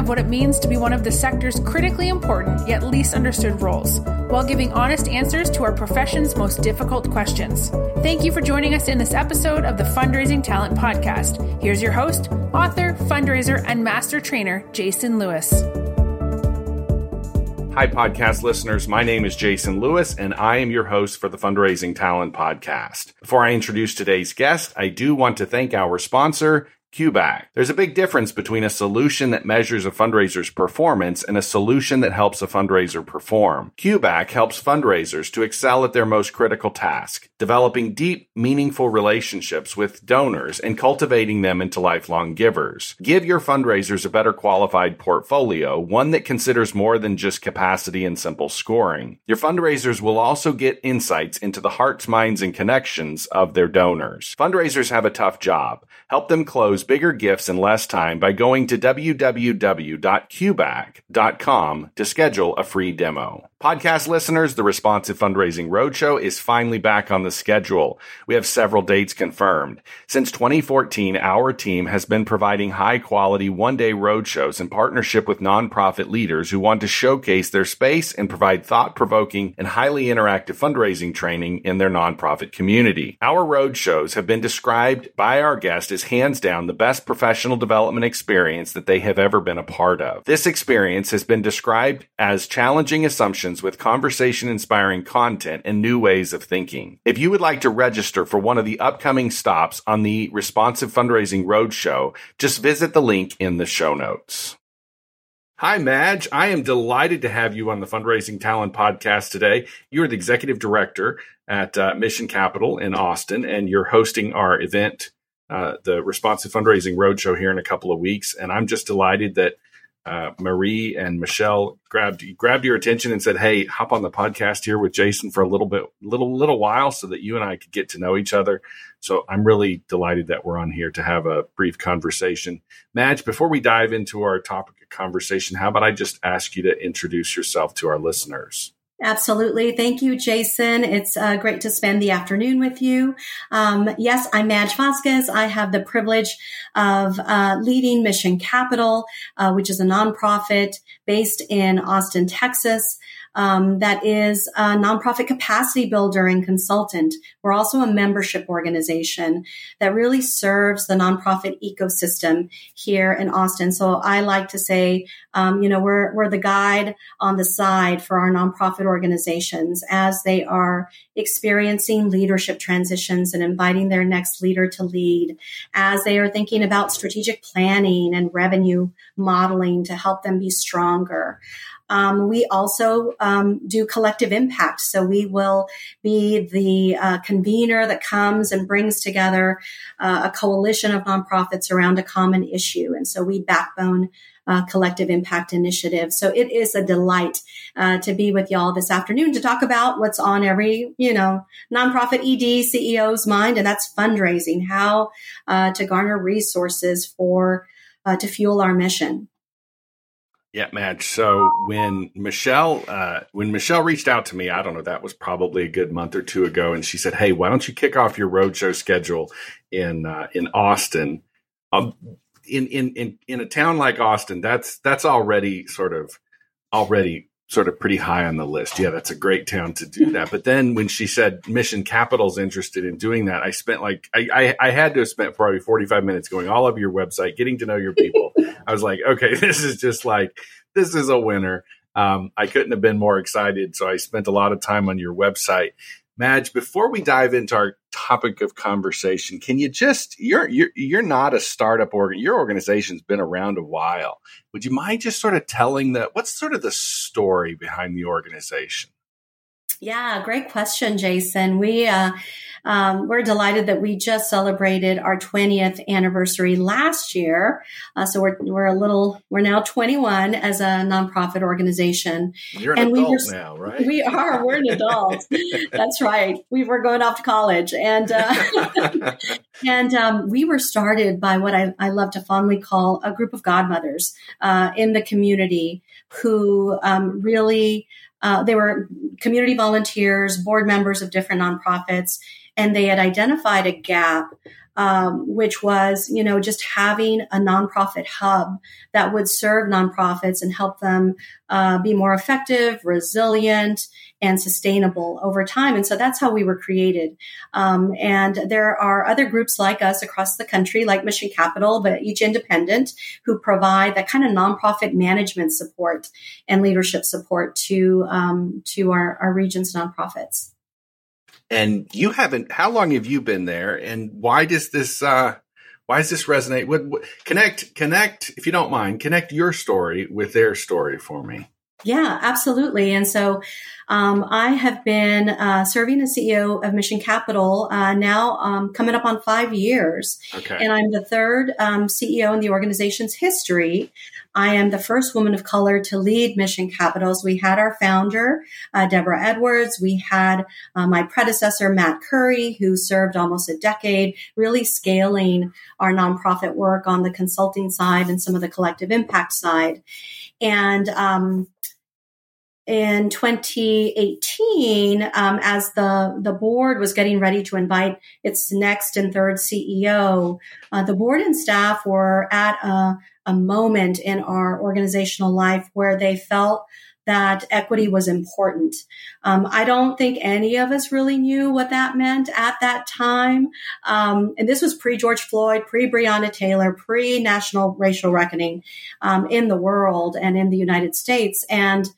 of what it means to be one of the sector's critically important yet least understood roles, while giving honest answers to our profession's most difficult questions. Thank you for joining us in this episode of the Fundraising Talent Podcast. Here's your host, author, fundraiser, and master trainer, Jason Lewis. Hi, podcast listeners. My name is Jason Lewis, and I am your host for the Fundraising Talent Podcast. Before I introduce today's guest, I do want to thank our sponsor, QBAC. There's a big difference between a solution that measures a fundraiser's performance and a solution that helps a fundraiser perform. QBAC helps fundraisers to excel at their most critical task, developing deep, meaningful relationships with donors and cultivating them into lifelong givers. Give your fundraisers a better qualified portfolio, one that considers more than just capacity and simple scoring. Your fundraisers will also get insights into the hearts, minds, and connections of their donors. Fundraisers have a tough job. Help them close bigger gifts in less time by going to www.qbac.com to schedule a free demo. Podcast listeners, the Responsive Fundraising Roadshow is finally back on the schedule. We have several dates confirmed. Since 2014, our team has been providing high quality one day roadshows in partnership with nonprofit leaders who want to showcase their space and provide thought provoking and highly interactive fundraising training in their nonprofit community. Our roadshows have been described by our guest as hands down the best professional development experience that they have ever been a part of. This experience has been described as challenging assumptions with conversation inspiring content and new ways of thinking. If you would like to register for one of the upcoming stops on the Responsive Fundraising Roadshow, just visit the link in the show notes. Hi, Madge. I am delighted to have you on the Fundraising Talent podcast today. You're the executive director at uh, Mission Capital in Austin, and you're hosting our event, uh, the Responsive Fundraising Roadshow, here in a couple of weeks. And I'm just delighted that uh, Marie and Michelle grabbed grabbed your attention and said, "Hey, hop on the podcast here with Jason for a little bit, little little while, so that you and I could get to know each other." So I'm really delighted that we're on here to have a brief conversation. Madge, before we dive into our topic of conversation, how about I just ask you to introduce yourself to our listeners? Absolutely. Thank you, Jason. It's uh, great to spend the afternoon with you. Um, yes, I'm Madge Vasquez. I have the privilege of uh, leading Mission Capital, uh, which is a nonprofit based in Austin, Texas um, that is a nonprofit capacity builder and consultant. We're also a membership organization that really serves the nonprofit ecosystem here in Austin. So I like to say, um, you know, we're we're the guide on the side for our nonprofit organizations as they are experiencing leadership transitions and inviting their next leader to lead, as they are thinking about strategic planning and revenue modeling to help them be stronger. Um, we also um, do collective impact. So we will be the uh, convener that comes and brings together uh, a coalition of nonprofits around a common issue. And so we backbone uh, collective impact initiative. So it is a delight uh, to be with y'all this afternoon to talk about what's on every, you know, nonprofit ED CEO's mind, and that's fundraising, how uh, to garner resources for uh, to fuel our mission. Yeah, Madge. So when Michelle, uh, when Michelle reached out to me, I don't know, that was probably a good month or two ago, and she said, "Hey, why don't you kick off your roadshow schedule in uh, in Austin? Um, in in in in a town like Austin, that's that's already sort of already sort of pretty high on the list. Yeah, that's a great town to do that. But then when she said Mission Capital's interested in doing that, I spent like I, I, I had to have spent probably 45 minutes going all over your website, getting to know your people. I was like, okay, this is just like this is a winner. Um, I couldn't have been more excited. So I spent a lot of time on your website. Madge, before we dive into our topic of conversation, can you just you're you're you're not a startup organ. Your organization's been around a while. Would you mind just sort of telling the what's sort of the story behind the organization? Yeah, great question, Jason. We uh, um, we're delighted that we just celebrated our 20th anniversary last year. Uh, so we're we're a little we're now 21 as a nonprofit organization. You're an and adult we were, now, right? We are. We're an adult. That's right. We were going off to college, and uh, and um, we were started by what I, I love to fondly call a group of godmothers uh, in the community who um, really uh, they were community volunteers, board members of different nonprofits, and they had identified a gap um, which was, you know, just having a nonprofit hub that would serve nonprofits and help them uh, be more effective, resilient, and sustainable over time. And so that's how we were created. Um, and there are other groups like us across the country, like Mission Capital, but each independent, who provide that kind of nonprofit management support and leadership support to um, to our, our region's nonprofits and you haven't how long have you been there? And why does this uh why does this resonate? What, connect connect if you don't mind connect your story with their story for me yeah absolutely and so um, i have been uh, serving as ceo of mission capital uh, now um, coming up on five years okay. and i'm the third um, ceo in the organization's history I am the first woman of color to lead Mission Capitals. We had our founder, uh, Deborah Edwards. We had uh, my predecessor, Matt Curry, who served almost a decade, really scaling our nonprofit work on the consulting side and some of the collective impact side. And um, in 2018, um, as the, the board was getting ready to invite its next and third CEO, uh, the board and staff were at a, a moment in our organizational life where they felt that equity was important. Um, I don't think any of us really knew what that meant at that time. Um, and this was pre George Floyd, pre Breonna Taylor, pre national racial reckoning um, in the world and in the United States. And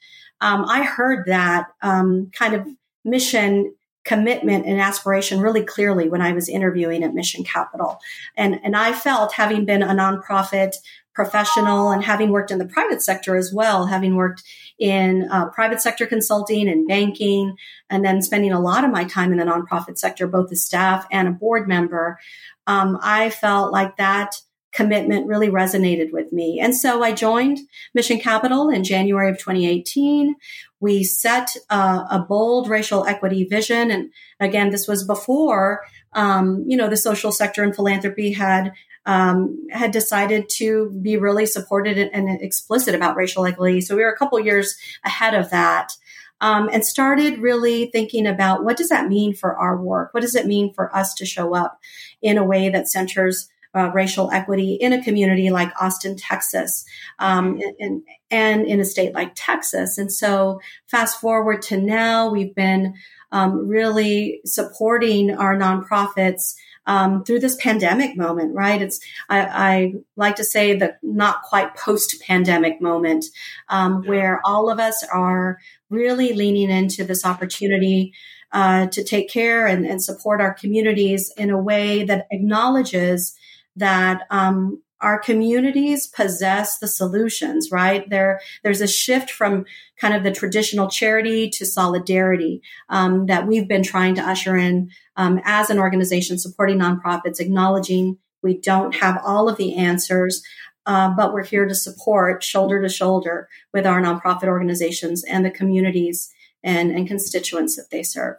um, I heard that um, kind of mission commitment and aspiration really clearly when I was interviewing at Mission Capital. And, and I felt having been a nonprofit professional and having worked in the private sector as well, having worked in uh, private sector consulting and banking, and then spending a lot of my time in the nonprofit sector, both as staff and a board member, um, I felt like that commitment really resonated with me. And so I joined Mission Capital in January of 2018. We set uh, a bold racial equity vision. And again, this was before, um, you know, the social sector and philanthropy had um, had decided to be really supported and explicit about racial equity. So we were a couple years ahead of that. Um, and started really thinking about what does that mean for our work? What does it mean for us to show up in a way that centers uh, racial equity in a community like Austin, Texas, um, and, and in a state like Texas. And so, fast forward to now, we've been um, really supporting our nonprofits. Um, through this pandemic moment, right? It's I, I, like to say the not quite post-pandemic moment, um, where all of us are really leaning into this opportunity uh, to take care and, and, support our communities in a way that acknowledges that um, our communities possess the solutions, right? There, there's a shift from kind of the traditional charity to solidarity um, that we've been trying to usher in um, as an organization supporting nonprofits, acknowledging we don't have all of the answers, uh, but we're here to support shoulder to shoulder with our nonprofit organizations and the communities and, and constituents that they serve.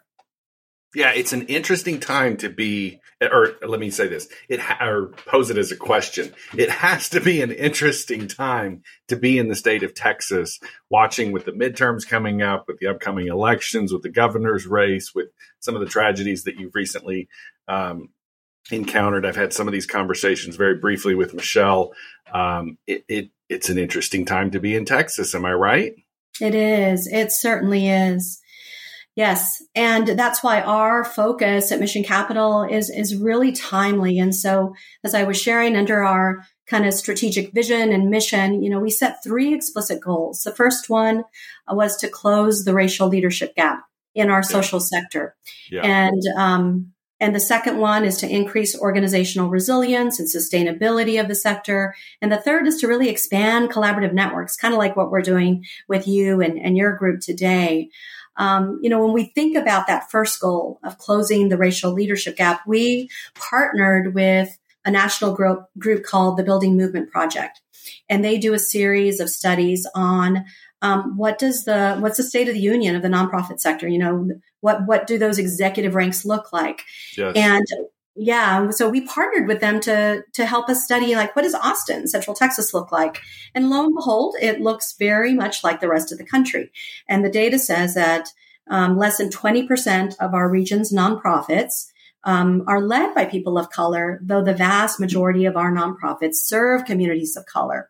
Yeah, it's an interesting time to be, or let me say this, it ha- or pose it as a question. It has to be an interesting time to be in the state of Texas, watching with the midterms coming up, with the upcoming elections, with the governor's race, with some of the tragedies that you've recently um, encountered. I've had some of these conversations very briefly with Michelle. Um, it, it it's an interesting time to be in Texas. Am I right? It is. It certainly is. Yes. And that's why our focus at Mission Capital is, is really timely. And so as I was sharing under our kind of strategic vision and mission, you know, we set three explicit goals. The first one was to close the racial leadership gap in our social sector. Yeah. And, um, and the second one is to increase organizational resilience and sustainability of the sector. And the third is to really expand collaborative networks, kind of like what we're doing with you and, and your group today. Um, you know, when we think about that first goal of closing the racial leadership gap, we partnered with a national group, group called the Building Movement Project. And they do a series of studies on um, what does the what's the state of the union of the nonprofit sector? You know, what what do those executive ranks look like? Yes. And yeah, so we partnered with them to to help us study like what does Austin, Central Texas look like? And lo and behold, it looks very much like the rest of the country. And the data says that um, less than 20% of our region's nonprofits um, are led by people of color, though the vast majority of our nonprofits serve communities of color.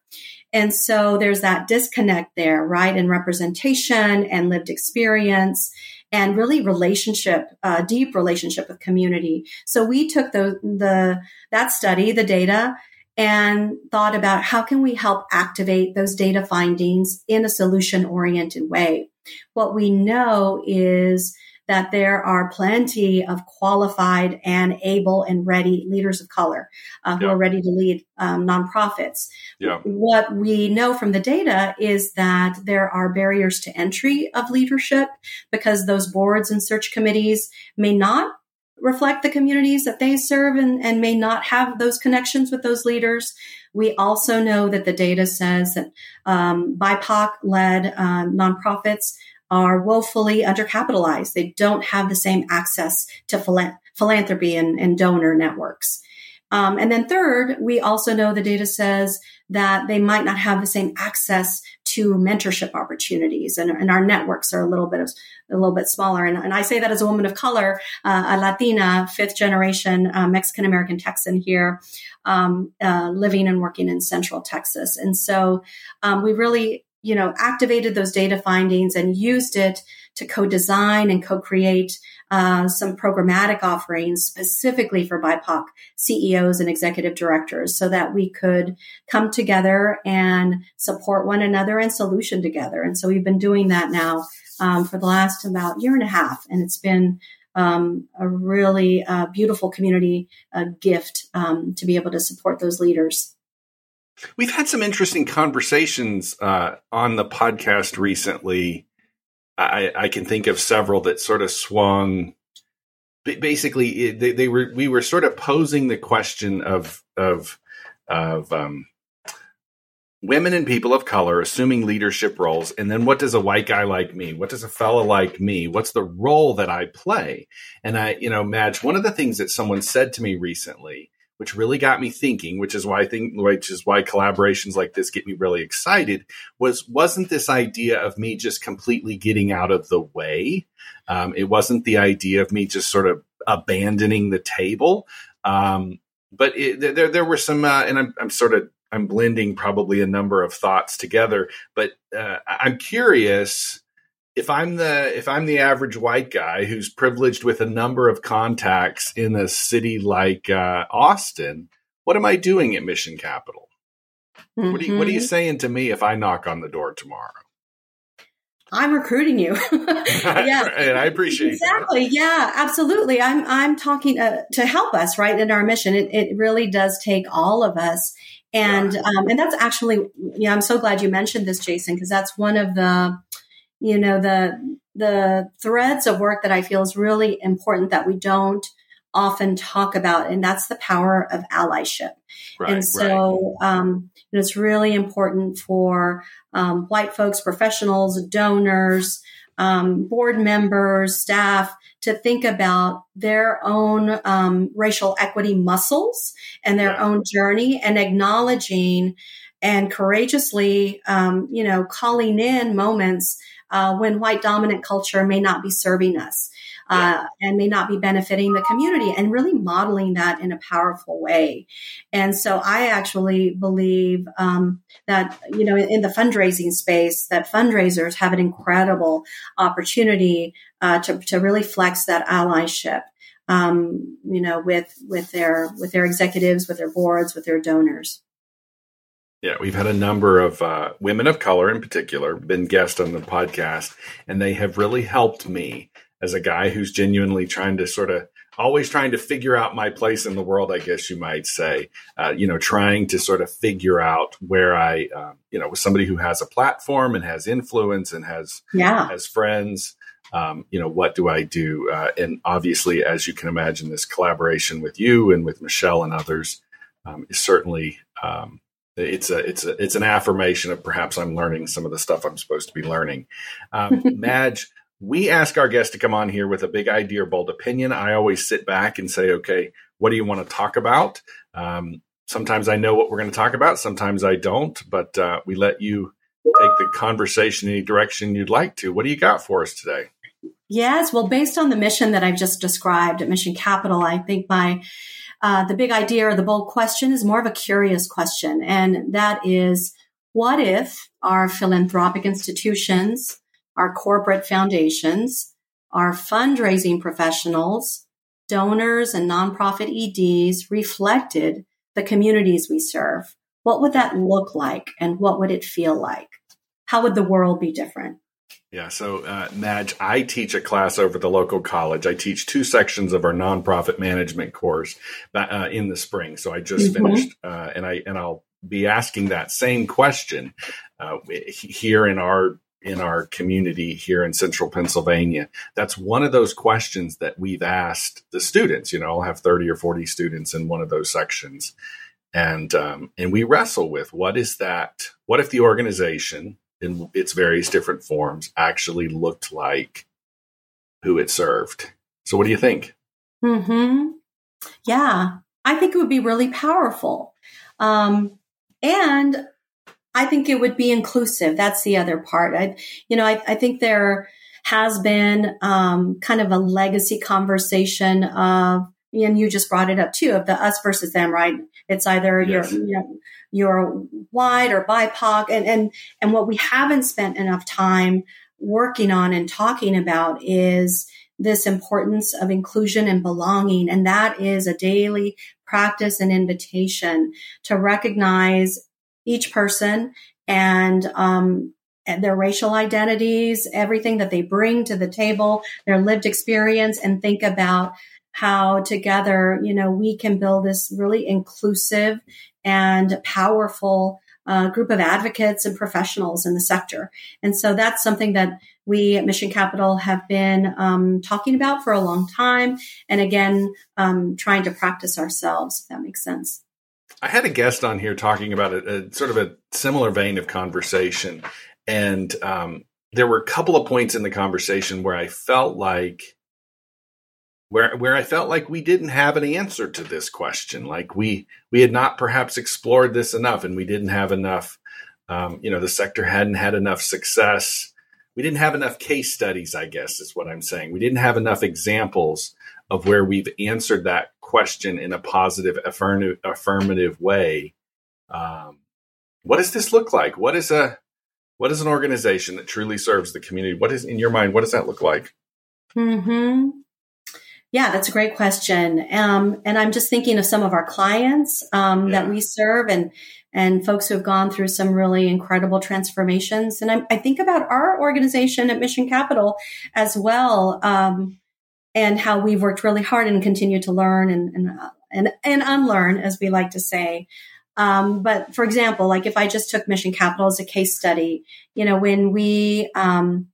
And so there's that disconnect there, right? In representation and lived experience and really relationship, uh, deep relationship with community. So we took the, the, that study, the data, and thought about how can we help activate those data findings in a solution oriented way. What we know is that there are plenty of qualified and able and ready leaders of color uh, who yeah. are ready to lead um, nonprofits. Yeah. What we know from the data is that there are barriers to entry of leadership because those boards and search committees may not reflect the communities that they serve and, and may not have those connections with those leaders. We also know that the data says that um, BIPOC led uh, nonprofits are woefully undercapitalized. They don't have the same access to philanthropy and, and donor networks. Um, and then third, we also know the data says that they might not have the same access to mentorship opportunities, and, and our networks are a little bit of, a little bit smaller. And, and, I say that as a woman of color, uh, a Latina, fifth generation uh, Mexican American Texan here, um, uh, living and working in Central Texas. And so um, we really you know, activated those data findings and used it to co-design and co-create uh, some programmatic offerings specifically for BIPOC CEOs and executive directors so that we could come together and support one another and solution together. And so we've been doing that now um, for the last about year and a half. And it's been um, a really uh, beautiful community uh, gift um, to be able to support those leaders. We've had some interesting conversations uh, on the podcast recently. I, I, can think of several that sort of swung. Basically, they, they, were we were sort of posing the question of of of um, women and people of color assuming leadership roles, and then what does a white guy like me? What does a fella like me? What's the role that I play? And I, you know, Madge, one of the things that someone said to me recently which really got me thinking, which is why I think, which is why collaborations like this get me really excited, was wasn't this idea of me just completely getting out of the way. Um, it wasn't the idea of me just sort of abandoning the table. Um, but it, there, there were some, uh, and I'm, I'm sort of, I'm blending probably a number of thoughts together, but uh, I'm curious if I'm the if I'm the average white guy who's privileged with a number of contacts in a city like uh, Austin, what am I doing at Mission Capital? Mm-hmm. What, are you, what are you mm-hmm. saying to me if I knock on the door tomorrow? I'm recruiting you. yeah, and I appreciate exactly. That. Yeah, absolutely. I'm I'm talking uh, to help us right in our mission. It, it really does take all of us, and yeah. um, and that's actually yeah. I'm so glad you mentioned this, Jason, because that's one of the you know the the threads of work that I feel is really important that we don't often talk about, and that's the power of allyship. Right, and so, right. um, it's really important for um, white folks, professionals, donors, um, board members, staff to think about their own um, racial equity muscles and their yeah. own journey and acknowledging and courageously, um, you know, calling in moments uh, when white dominant culture may not be serving us uh, and may not be benefiting the community and really modeling that in a powerful way. And so I actually believe um, that, you know, in, in, the fundraising space, that fundraisers have an incredible opportunity uh, to, to really flex that allyship. Um, you know, with with their with their executives, with their boards, with their donors. Yeah, we've had a number of uh, women of color in particular been guests on the podcast, and they have really helped me as a guy who's genuinely trying to sort of always trying to figure out my place in the world, I guess you might say. Uh, you know, trying to sort of figure out where I, uh, you know, with somebody who has a platform and has influence and has yeah. has friends. um, you know, what do I do? Uh, and obviously, as you can imagine, this collaboration with you and with Michelle and others um, is certainly um, it's a it's a it's an affirmation of perhaps I'm learning some of the stuff I'm supposed to be learning. Um, Madge, we ask our guests to come on here with a big idea or bold opinion. I always sit back and say, okay, what do you want to talk about? Um, sometimes I know what we're going to talk about, sometimes I don't, but uh, we let you take the conversation any direction you'd like to. What do you got for us today? Yes, well, based on the mission that I've just described at Mission Capital, I think my uh, the big idea or the bold question is more of a curious question, and that is, what if our philanthropic institutions, our corporate foundations, our fundraising professionals, donors, and nonprofit EDs reflected the communities we serve? What would that look like, and what would it feel like? How would the world be different? Yeah. So, uh, Madge, I teach a class over at the local college. I teach two sections of our nonprofit management course uh, in the spring. So I just mm-hmm. finished, uh, and I and I'll be asking that same question uh, here in our in our community here in central Pennsylvania. That's one of those questions that we've asked the students. You know, I'll have thirty or forty students in one of those sections, and um, and we wrestle with what is that? What if the organization in its various different forms actually looked like who it served. So, what do you think? Hmm. Yeah, I think it would be really powerful, um, and I think it would be inclusive. That's the other part. I, you know, I, I think there has been um, kind of a legacy conversation of, and you just brought it up too, of the us versus them, right? It's either yes. you're, you know, you're white or BIPOC, and and and what we haven't spent enough time working on and talking about is this importance of inclusion and belonging, and that is a daily practice and invitation to recognize each person and um, their racial identities, everything that they bring to the table, their lived experience, and think about how together, you know, we can build this really inclusive and powerful uh, group of advocates and professionals in the sector. And so that's something that we at Mission Capital have been um, talking about for a long time. And again, um, trying to practice ourselves, if that makes sense. I had a guest on here talking about a, a sort of a similar vein of conversation. And um, there were a couple of points in the conversation where I felt like where where I felt like we didn't have an answer to this question. Like we we had not perhaps explored this enough, and we didn't have enough. Um, you know, the sector hadn't had enough success. We didn't have enough case studies. I guess is what I'm saying. We didn't have enough examples of where we've answered that question in a positive, affirmative, affirmative way. Um, what does this look like? What is a what is an organization that truly serves the community? What is in your mind? What does that look like? Hmm. Yeah, that's a great question. Um, and I'm just thinking of some of our clients um, yeah. that we serve and and folks who have gone through some really incredible transformations. And I, I think about our organization at Mission Capital as well, um, and how we've worked really hard and continue to learn and and and, and unlearn, as we like to say. Um, but for example, like if I just took Mission Capital as a case study, you know, when we um,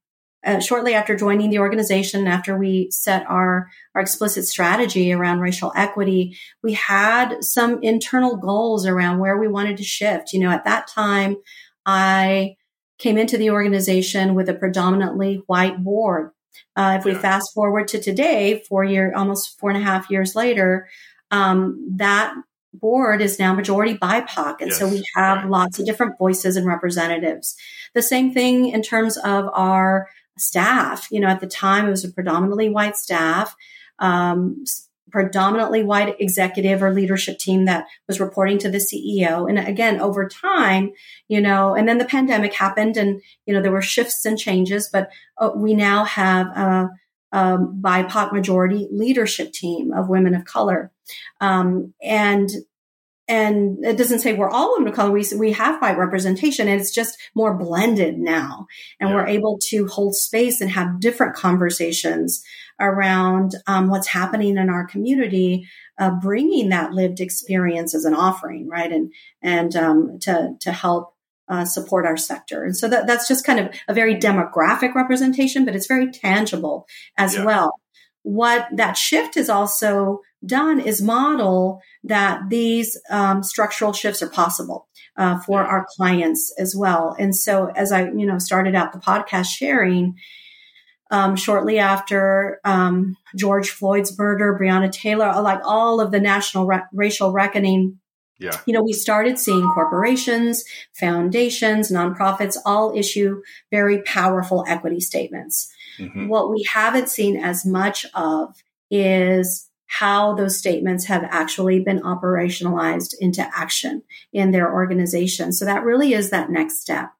uh, shortly after joining the organization, after we set our, our explicit strategy around racial equity, we had some internal goals around where we wanted to shift. You know, at that time, I came into the organization with a predominantly white board. Uh, if we fast forward to today, four year, almost four and a half years later, um, that board is now majority BIPOC. And yes, so we have right. lots of different voices and representatives. The same thing in terms of our staff. You know, at the time it was a predominantly white staff, um, predominantly white executive or leadership team that was reporting to the CEO. And again, over time, you know, and then the pandemic happened and, you know, there were shifts and changes, but uh, we now have a, a, BIPOC majority leadership team of women of color. Um, and and it doesn't say we're all women of color. We, we have white representation and it's just more blended now. And yeah. we're able to hold space and have different conversations around um, what's happening in our community, uh, bringing that lived experience as an offering, right? And, and um, to, to help uh, support our sector. And so that, that's just kind of a very demographic representation, but it's very tangible as yeah. well. What that shift has also done is model that these um, structural shifts are possible uh, for our clients as well. And so, as I you know started out the podcast sharing, um, shortly after um, George Floyd's murder, Breonna Taylor, like all of the national ra- racial reckoning. Yeah. You know, we started seeing corporations, foundations, nonprofits all issue very powerful equity statements. Mm-hmm. What we haven't seen as much of is how those statements have actually been operationalized into action in their organization. So that really is that next step.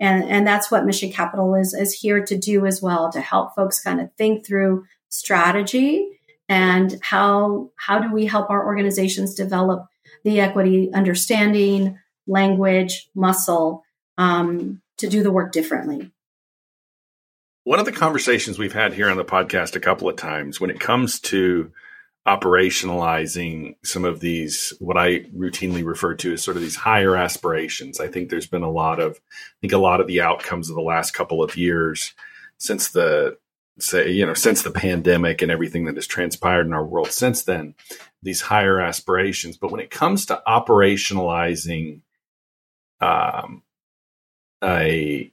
And, and that's what Mission Capital is, is here to do as well, to help folks kind of think through strategy and how, how do we help our organizations develop the equity understanding, language, muscle um, to do the work differently. One of the conversations we've had here on the podcast a couple of times when it comes to operationalizing some of these what I routinely refer to as sort of these higher aspirations. I think there's been a lot of I think a lot of the outcomes of the last couple of years since the say you know since the pandemic and everything that has transpired in our world since then these higher aspirations but when it comes to operationalizing um a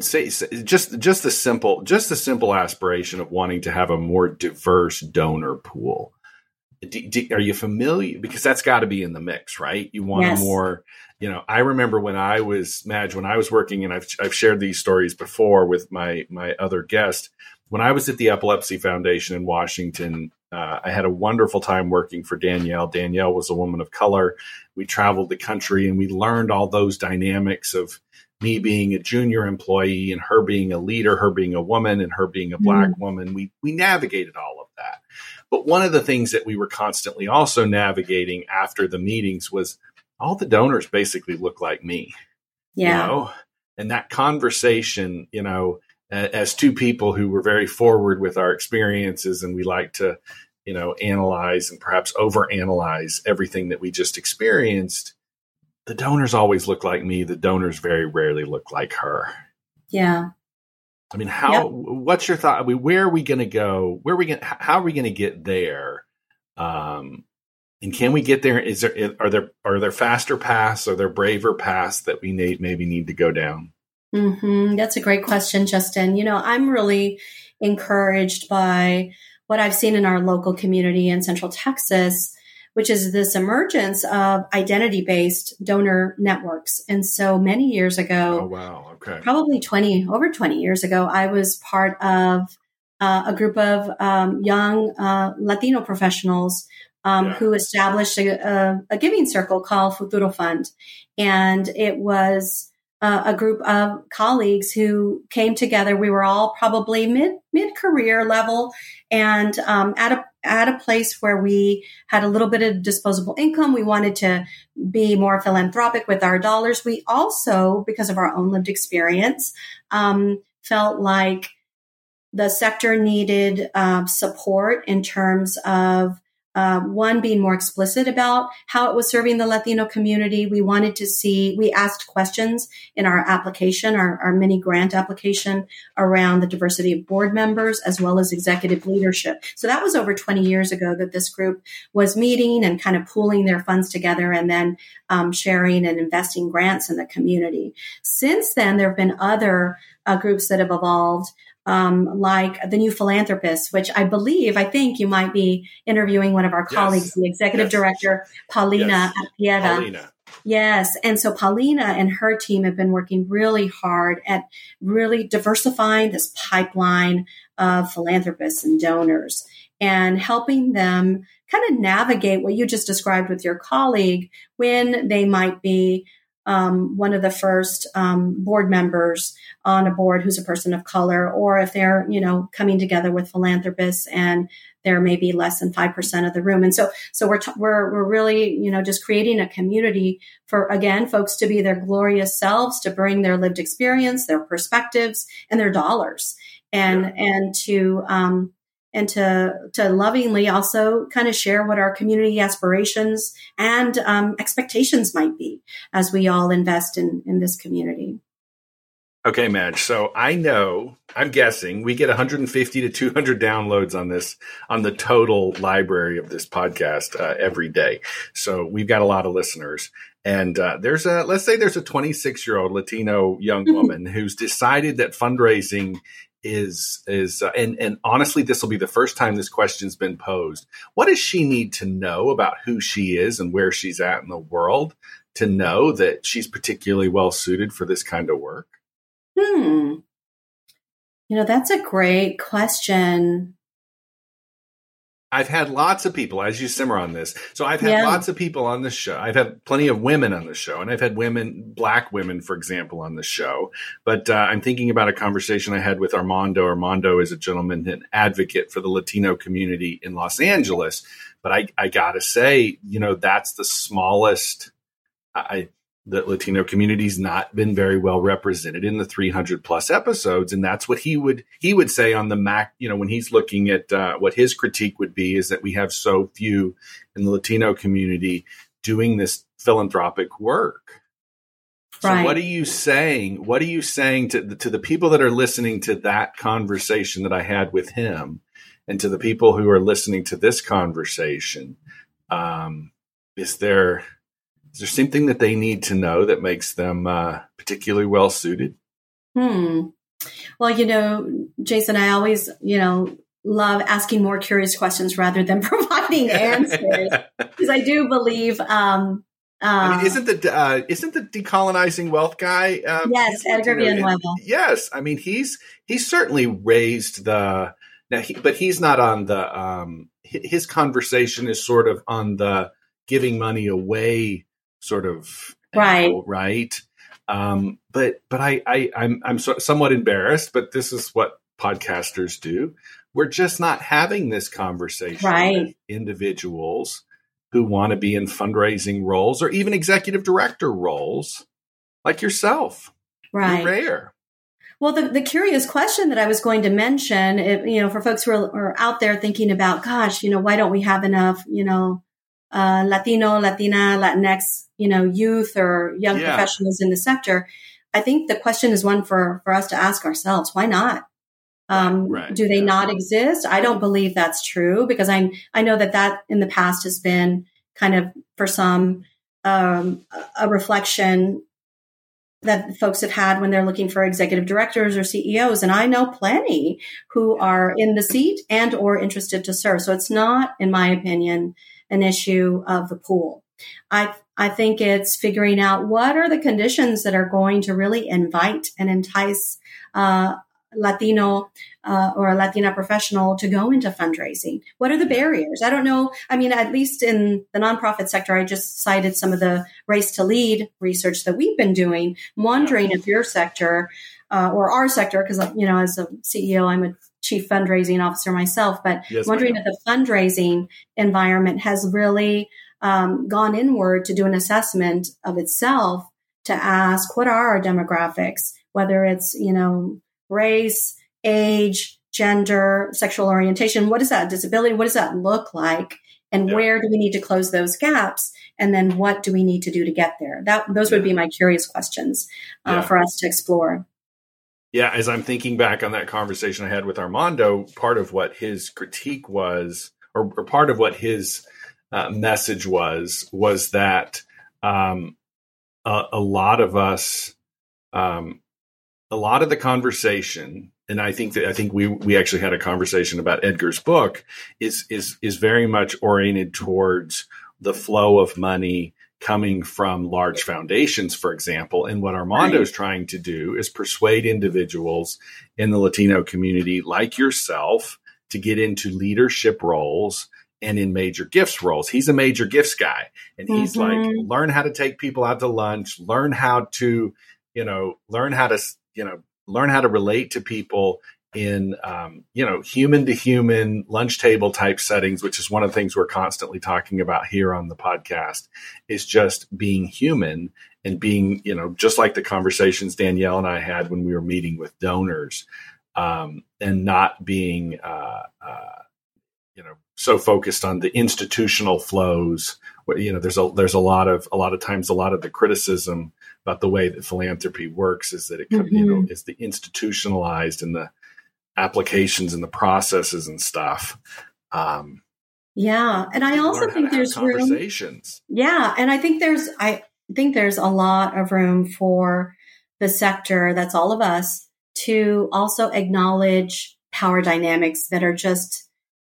say, say just just the simple just the simple aspiration of wanting to have a more diverse donor pool. Do, do, are you familiar? Because that's got to be in the mix, right? You want yes. a more, you know. I remember when I was Madge, when I was working, and I've I've shared these stories before with my my other guest. When I was at the Epilepsy Foundation in Washington, uh, I had a wonderful time working for Danielle. Danielle was a woman of color. We traveled the country and we learned all those dynamics of me being a junior employee and her being a leader, her being a woman and her being a black mm. woman. We we navigated all of that. But one of the things that we were constantly also navigating after the meetings was all the donors basically look like me. Yeah. You know? And that conversation, you know, as two people who were very forward with our experiences and we like to, you know, analyze and perhaps overanalyze everything that we just experienced the donors always look like me. The donors very rarely look like her. Yeah. I mean, how? Yep. What's your thought? I mean, where are we going to go? Where are we going? How are we going to get there? Um, and can we get there? Is there are there are there faster paths? Are there braver paths that we need, maybe need to go down? Mm-hmm. That's a great question, Jason. You know, I'm really encouraged by what I've seen in our local community in Central Texas which is this emergence of identity based donor networks. And so many years ago, oh, wow. Okay. probably 20, over 20 years ago, I was part of uh, a group of um, young uh, Latino professionals um, yeah. who established a, a, a, giving circle called Futuro Fund. And it was uh, a group of colleagues who came together. We were all probably mid mid career level, and um, at a at a place where we had a little bit of disposable income. We wanted to be more philanthropic with our dollars. We also, because of our own lived experience, um, felt like the sector needed uh, support in terms of uh, one being more explicit about how it was serving the Latino community. We wanted to see, we asked questions in our application, our, our mini grant application around the diversity of board members as well as executive leadership. So that was over 20 years ago that this group was meeting and kind of pooling their funds together and then um, sharing and investing grants in the community. Since then, there have been other uh, groups that have evolved um, like the new philanthropist, which I believe, I think you might be interviewing one of our colleagues, yes. the executive yes. director, Paulina yes. Paulina. Yes. And so Paulina and her team have been working really hard at really diversifying this pipeline of philanthropists and donors and helping them kind of navigate what you just described with your colleague when they might be um, one of the first um, board members on a board who's a person of color, or if they're, you know, coming together with philanthropists and there may be less than 5% of the room. And so, so we're, t- we're, we're really, you know, just creating a community for, again, folks to be their glorious selves, to bring their lived experience, their perspectives and their dollars and, yeah. and to, um, and to to lovingly also kind of share what our community aspirations and um, expectations might be as we all invest in in this community. Okay, Madge. So I know, I'm guessing we get 150 to 200 downloads on this, on the total library of this podcast uh, every day. So we've got a lot of listeners. And uh, there's a, let's say there's a 26 year old Latino young mm-hmm. woman who's decided that fundraising is, is, uh, and, and honestly, this will be the first time this question's been posed. What does she need to know about who she is and where she's at in the world to know that she's particularly well suited for this kind of work? Hmm. You know, that's a great question. I've had lots of people, as you simmer on this. So I've had yeah. lots of people on the show. I've had plenty of women on the show, and I've had women, black women, for example, on the show. But uh, I'm thinking about a conversation I had with Armando. Armando is a gentleman, an advocate for the Latino community in Los Angeles. But I, I gotta say, you know, that's the smallest. I the Latino community's not been very well represented in the 300 plus episodes, and that's what he would he would say on the Mac. You know, when he's looking at uh, what his critique would be is that we have so few in the Latino community doing this philanthropic work. Right. So what are you saying? What are you saying to the, to the people that are listening to that conversation that I had with him, and to the people who are listening to this conversation? Um, is there is there something that they need to know that makes them uh, particularly well suited? Hmm. Well, you know, Jason, I always, you know, love asking more curious questions rather than providing answers because I do believe. Um, uh, I mean, isn't the uh, isn't the decolonizing wealth guy? Um, yes, Edgar Villanueva. Yes, I mean he's he's certainly raised the now, he, but he's not on the. Um, his conversation is sort of on the giving money away sort of right angle, right um, but but I, I I'm I'm so, somewhat embarrassed, but this is what podcasters do. We're just not having this conversation right. with individuals who want to be in fundraising roles or even executive director roles, like yourself. Right, You're rare. Well, the, the curious question that I was going to mention, it, you know, for folks who are, are out there thinking about, gosh, you know, why don't we have enough, you know, uh, Latino, Latina, Latinx, you know, youth or young yeah. professionals in the sector. I think the question is one for, for us to ask ourselves. Why not? Um, right. Do they yeah. not exist? I don't believe that's true because I I know that that in the past has been kind of for some um, a reflection that folks have had when they're looking for executive directors or CEOs, and I know plenty who are in the seat and or interested to serve. So it's not, in my opinion, an issue of the pool. I I think it's figuring out what are the conditions that are going to really invite and entice uh, Latino uh, or a Latina professional to go into fundraising? What are the barriers? I don't know. I mean, at least in the nonprofit sector, I just cited some of the race to lead research that we've been doing. I'm wondering if your sector uh, or our sector, because you know, as a CEO, I'm a chief fundraising officer myself, but yes, wondering if the fundraising environment has really um, gone inward to do an assessment of itself to ask what are our demographics, whether it's you know race, age, gender, sexual orientation. What is that disability? What does that look like? And yeah. where do we need to close those gaps? And then what do we need to do to get there? That those would be my curious questions uh, yeah. for us to explore yeah, as I'm thinking back on that conversation I had with Armando, part of what his critique was, or, or part of what his uh, message was, was that um, a, a, lot of us, um, a lot of the conversation, and I think that I think we we actually had a conversation about Edgar's book, is is is very much oriented towards the flow of money coming from large foundations, for example. And what Armando is trying to do is persuade individuals in the Latino community like yourself to get into leadership roles and in major gifts roles. He's a major gifts guy and he's mm-hmm. like, learn how to take people out to lunch, learn how to, you know, learn how to, you know, learn how to relate to people in um, you know human to human lunch table type settings which is one of the things we're constantly talking about here on the podcast is just being human and being you know just like the conversations danielle and i had when we were meeting with donors um, and not being uh, uh, you know so focused on the institutional flows. Where, you know, there's a there's a lot of a lot of times a lot of the criticism about the way that philanthropy works is that it mm-hmm. you know mm-hmm. is the institutionalized and the applications and the processes and stuff. Um, yeah, and I also think there's conversations. Room, yeah, and I think there's I think there's a lot of room for the sector. That's all of us to also acknowledge power dynamics that are just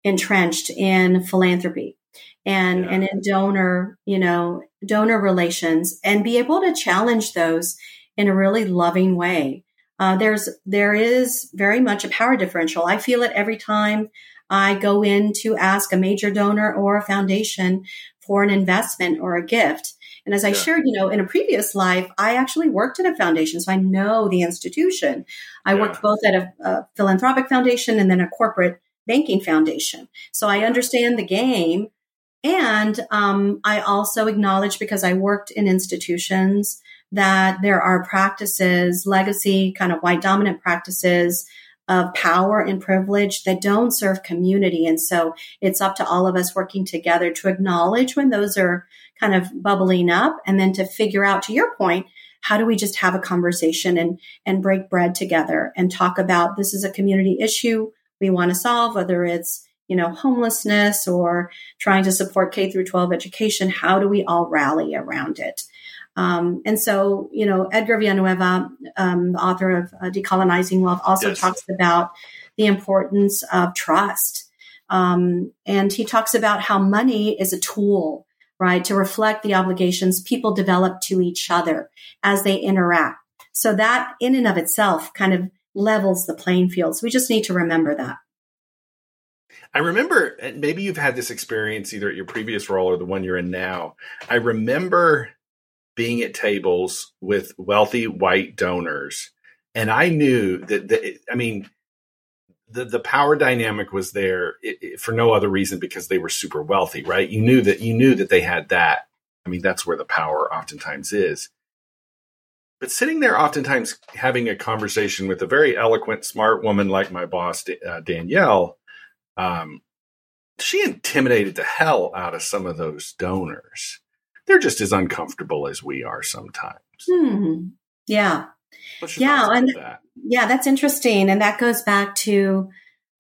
entrenched in philanthropy and yeah. and in donor you know donor relations and be able to challenge those in a really loving way uh, there's there is very much a power differential i feel it every time i go in to ask a major donor or a foundation for an investment or a gift and as I yeah. shared, you know, in a previous life, I actually worked in a foundation, so I know the institution. I yeah. worked both at a, a, philanthropic foundation and then a corporate banking foundation. So I understand the game. And um, I also acknowledge because I worked in institutions that there are practices, legacy kind of white dominant practices of power and privilege that don't serve community. And so it's up to all of us working together to acknowledge when those are kind of bubbling up and then to figure out, to your point, how do we just have a conversation and, and break bread together and talk about this is a community issue we want to solve, whether it's you know, homelessness or trying to support K through 12 education. How do we all rally around it? Um, and so, you know, Edgar Villanueva, um, the author of uh, Decolonizing Wealth, also yes. talks about the importance of trust. Um, and he talks about how money is a tool, right, to reflect the obligations people develop to each other as they interact. So that in and of itself kind of levels the playing field. So we just need to remember that. I remember, maybe you've had this experience either at your previous role or the one you're in now. I remember being at tables with wealthy white donors. And I knew that, the, I mean, the, the power dynamic was there it, it, for no other reason because they were super wealthy, right? You knew that you knew that they had that. I mean, that's where the power oftentimes is. But sitting there, oftentimes having a conversation with a very eloquent, smart woman like my boss, uh, Danielle, um, she intimidated the hell out of some of those donors they're just as uncomfortable as we are sometimes. Hmm. Yeah. Yeah. And that? yeah, that's interesting. And that goes back to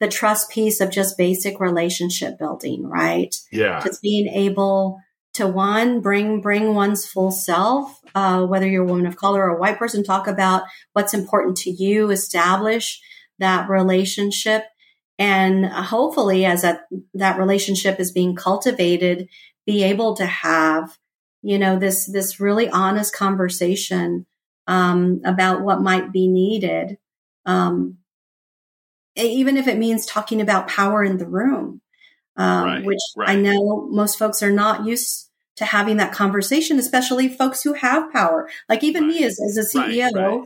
the trust piece of just basic relationship building, right? Yeah. Just being able to one, bring, bring one's full self, uh, whether you're a woman of color or a white person, talk about what's important to you, establish that relationship. And hopefully as that, that relationship is being cultivated, be able to have you know, this, this really honest conversation, um, about what might be needed. Um, even if it means talking about power in the room, um, right, which right. I know most folks are not used to having that conversation, especially folks who have power. Like even right. me as, as a CEO,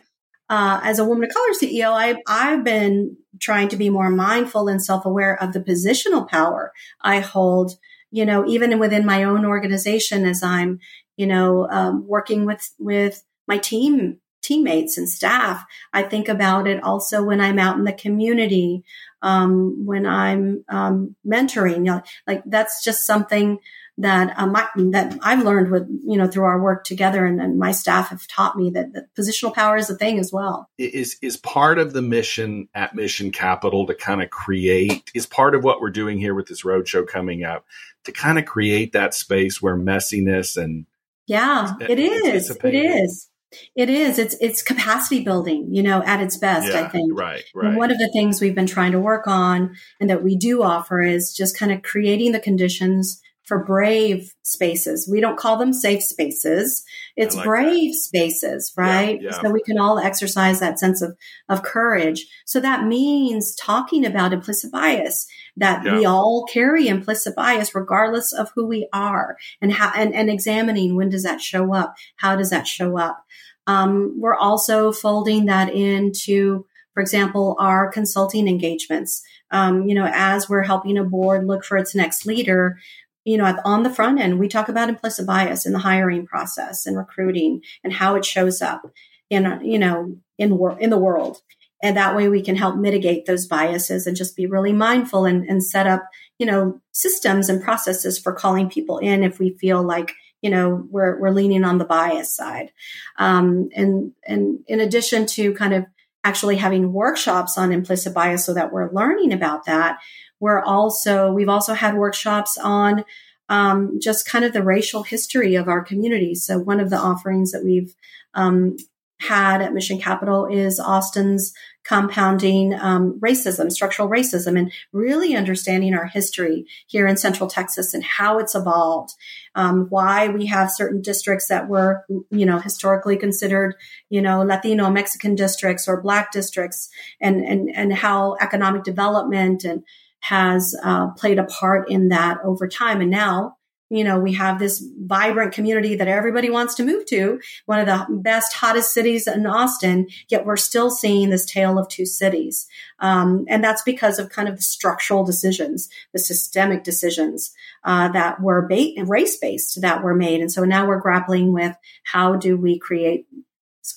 uh, as a woman of color CEO, I, I've been trying to be more mindful and self aware of the positional power I hold you know, even within my own organization, as I'm, you know, um, working with, with my team, teammates and staff, I think about it also when I'm out in the community, um, when I'm, um, mentoring, you know, like that's just something that um, I, that I've learned with you know through our work together, and, and my staff have taught me that, that, positional power is a thing as well. Is is part of the mission at Mission Capital to kind of create is part of what we're doing here with this roadshow coming up to kind of create that space where messiness and yeah, it is, it is. It is. It's it's capacity building, you know, at its best. Yeah, I think. Right. Right. And one of the things we've been trying to work on, and that we do offer, is just kind of creating the conditions for brave spaces. We don't call them safe spaces. It's like brave that. spaces, right? Yeah, yeah. So we can all exercise that sense of, of courage. So that means talking about implicit bias that yeah. we all carry implicit bias regardless of who we are and how, and, and examining when does that show up? How does that show up? Um, we're also folding that into, for example, our consulting engagements. Um, you know, as we're helping a board look for its next leader, you know, on the front end, we talk about implicit bias in the hiring process and recruiting and how it shows up in, you know, in, in the world. and that way we can help mitigate those biases and just be really mindful and, and set up, you know, systems and processes for calling people in if we feel like, you know, we're, we're leaning on the bias side. Um, and, and in addition to kind of actually having workshops on implicit bias so that we're learning about that, we're also, we've also had workshops on, um, just kind of the racial history of our community. So one of the offerings that we've um, had at Mission Capital is Austin's compounding um, racism, structural racism, and really understanding our history here in Central Texas and how it's evolved, um, why we have certain districts that were, you know, historically considered, you know, Latino, Mexican districts or Black districts, and and and how economic development and has uh, played a part in that over time, and now you know, we have this vibrant community that everybody wants to move to, one of the best, hottest cities in Austin, yet we're still seeing this tale of two cities. Um, and that's because of kind of the structural decisions, the systemic decisions uh, that were ba- race based that were made. And so now we're grappling with how do we create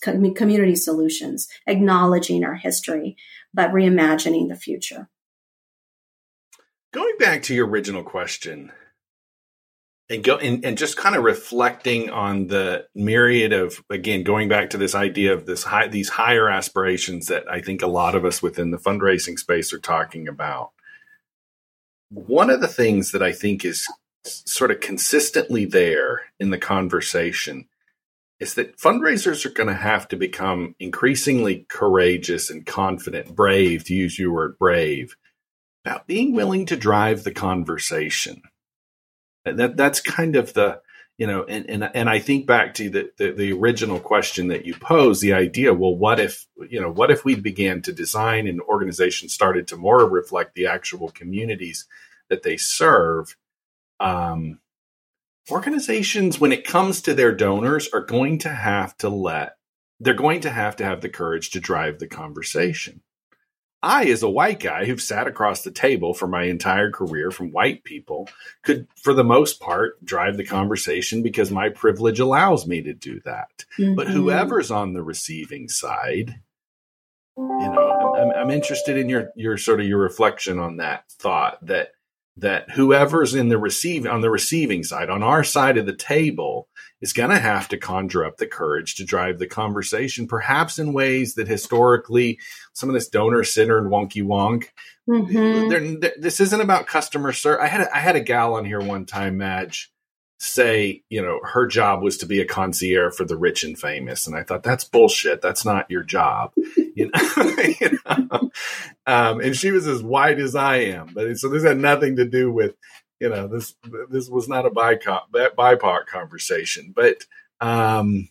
community solutions, acknowledging our history, but reimagining the future. Going back to your original question, and go and, and just kind of reflecting on the myriad of again going back to this idea of this high these higher aspirations that I think a lot of us within the fundraising space are talking about. One of the things that I think is sort of consistently there in the conversation is that fundraisers are going to have to become increasingly courageous and confident, brave, to use your word brave, about being willing to drive the conversation that that's kind of the you know, and and and I think back to the, the, the original question that you posed, the idea, well, what if you know, what if we began to design and organizations started to more reflect the actual communities that they serve? Um, organizations, when it comes to their donors, are going to have to let they're going to have to have the courage to drive the conversation. I, as a white guy who've sat across the table for my entire career from white people, could, for the most part, drive the conversation because my privilege allows me to do that. Mm-hmm. But whoever's on the receiving side, you know, I'm, I'm interested in your your sort of your reflection on that thought that that whoever's in the receive on the receiving side on our side of the table is going to have to conjure up the courage to drive the conversation perhaps in ways that historically some of this donor center and wonky wonk mm-hmm. this isn't about customer service i had a, I had a gal on here one time madge say, you know, her job was to be a concierge for the rich and famous. And I thought, that's bullshit. That's not your job. You know? you know? Um, and she was as white as I am. But so this had nothing to do with, you know, this, this was not a BIPOC, BIPOC conversation. But, um,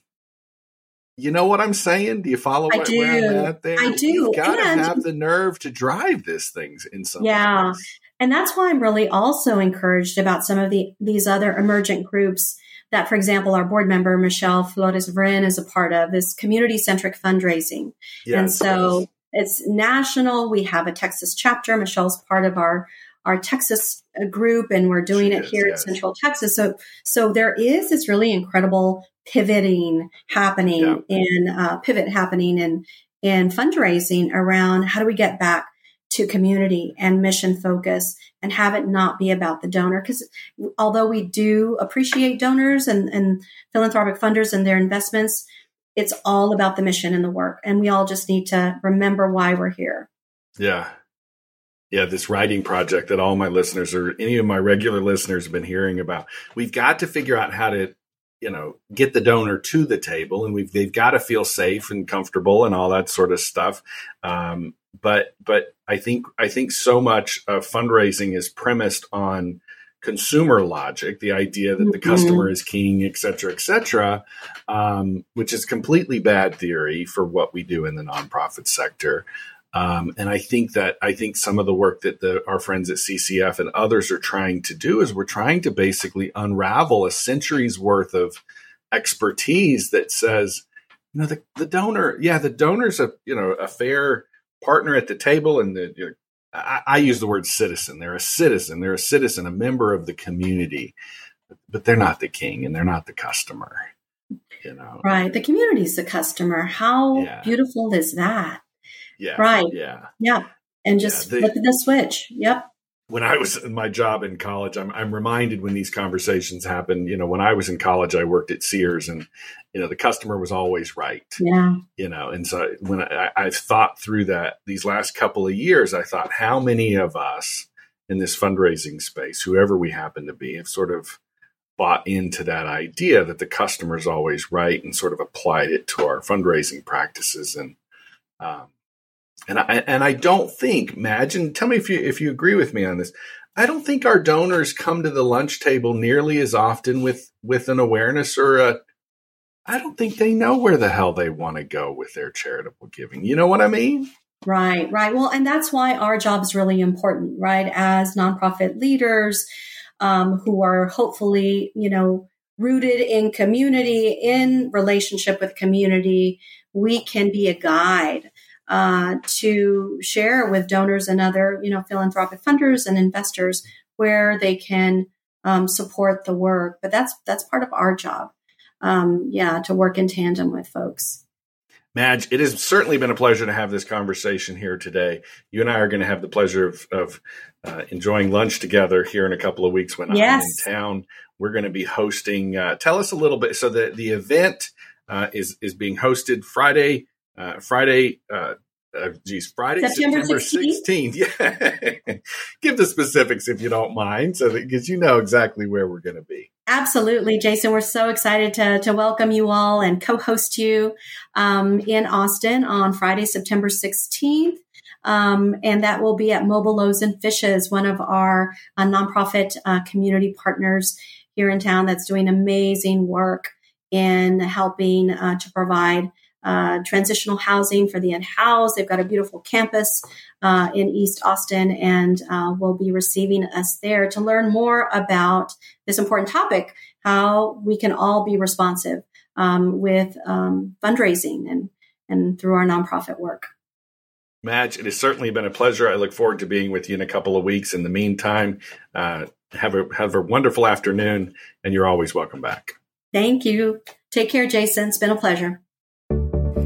you know what I'm saying? Do you follow I do. where I'm at there? I do. You've got to have the nerve to drive this things in some Yeah. Ways. And that's why I'm really also encouraged about some of the these other emergent groups that, for example, our board member Michelle Flores Vren is a part of this community centric fundraising. Yes, and so yes. it's national. We have a Texas chapter. Michelle's part of our our Texas group, and we're doing she it is, here yes. in Central Texas. So so there is this really incredible pivoting happening yeah. in uh, pivot happening in in fundraising around how do we get back to community and mission focus and have it not be about the donor. Because although we do appreciate donors and, and philanthropic funders and their investments, it's all about the mission and the work. And we all just need to remember why we're here. Yeah. Yeah, this writing project that all my listeners or any of my regular listeners have been hearing about. We've got to figure out how to you know get the donor to the table and we've they've got to feel safe and comfortable and all that sort of stuff um, but but I think I think so much of fundraising is premised on consumer logic, the idea that the mm-hmm. customer is king, et cetera, et cetera, um, which is completely bad theory for what we do in the nonprofit sector. Um, and I think that I think some of the work that the, our friends at CCF and others are trying to do is we're trying to basically unravel a century's worth of expertise that says, you know, the, the donor, yeah, the donor's a you know a fair partner at the table and the, I, I, use the word citizen. They're a citizen. They're a citizen, a member of the community, but they're not the king and they're not the customer. You know, right? The community's the customer. How yeah. beautiful is that? Yeah. Right. Yeah. Yeah. And just Yeah, they- flip the switch. Yep. When I was in my job in college, I'm, I'm reminded when these conversations happen. You know, when I was in college, I worked at Sears, and you know, the customer was always right. Yeah. You know, and so when I, I've thought through that these last couple of years, I thought how many of us in this fundraising space, whoever we happen to be, have sort of bought into that idea that the customer is always right, and sort of applied it to our fundraising practices and. Um, and I and I don't think, Madge, and tell me if you if you agree with me on this. I don't think our donors come to the lunch table nearly as often with with an awareness or a. I don't think they know where the hell they want to go with their charitable giving. You know what I mean? Right, right. Well, and that's why our job is really important, right? As nonprofit leaders um, who are hopefully, you know, rooted in community, in relationship with community, we can be a guide uh, to share with donors and other, you know, philanthropic funders and investors where they can um, support the work. But that's that's part of our job. Um, yeah, to work in tandem with folks. Madge, it has certainly been a pleasure to have this conversation here today. You and I are going to have the pleasure of, of uh, enjoying lunch together here in a couple of weeks when Yes. I'm in town. We're going to be hosting. Uh, tell us a little bit. So the the event uh, is is being hosted Friday, uh, Friday. Uh, uh, geez, Friday, September September 16th? 16th. Yeah. Give the specifics if you don't mind, so that because you know exactly where we're going to be. Absolutely, Jason. We're so excited to, to welcome you all and co host you um, in Austin on Friday, September 16th. Um, and that will be at Mobile Loaves and Fishes, one of our uh, nonprofit uh, community partners here in town that's doing amazing work in helping uh, to provide uh, transitional housing for the unhoused. They've got a beautiful campus uh, in East Austin and uh, will be receiving us there to learn more about this important topic how we can all be responsive um, with um, fundraising and, and through our nonprofit work. Madge, it has certainly been a pleasure. I look forward to being with you in a couple of weeks. In the meantime, uh, have a have a wonderful afternoon, and you're always welcome back. Thank you. Take care, Jason. It's been a pleasure.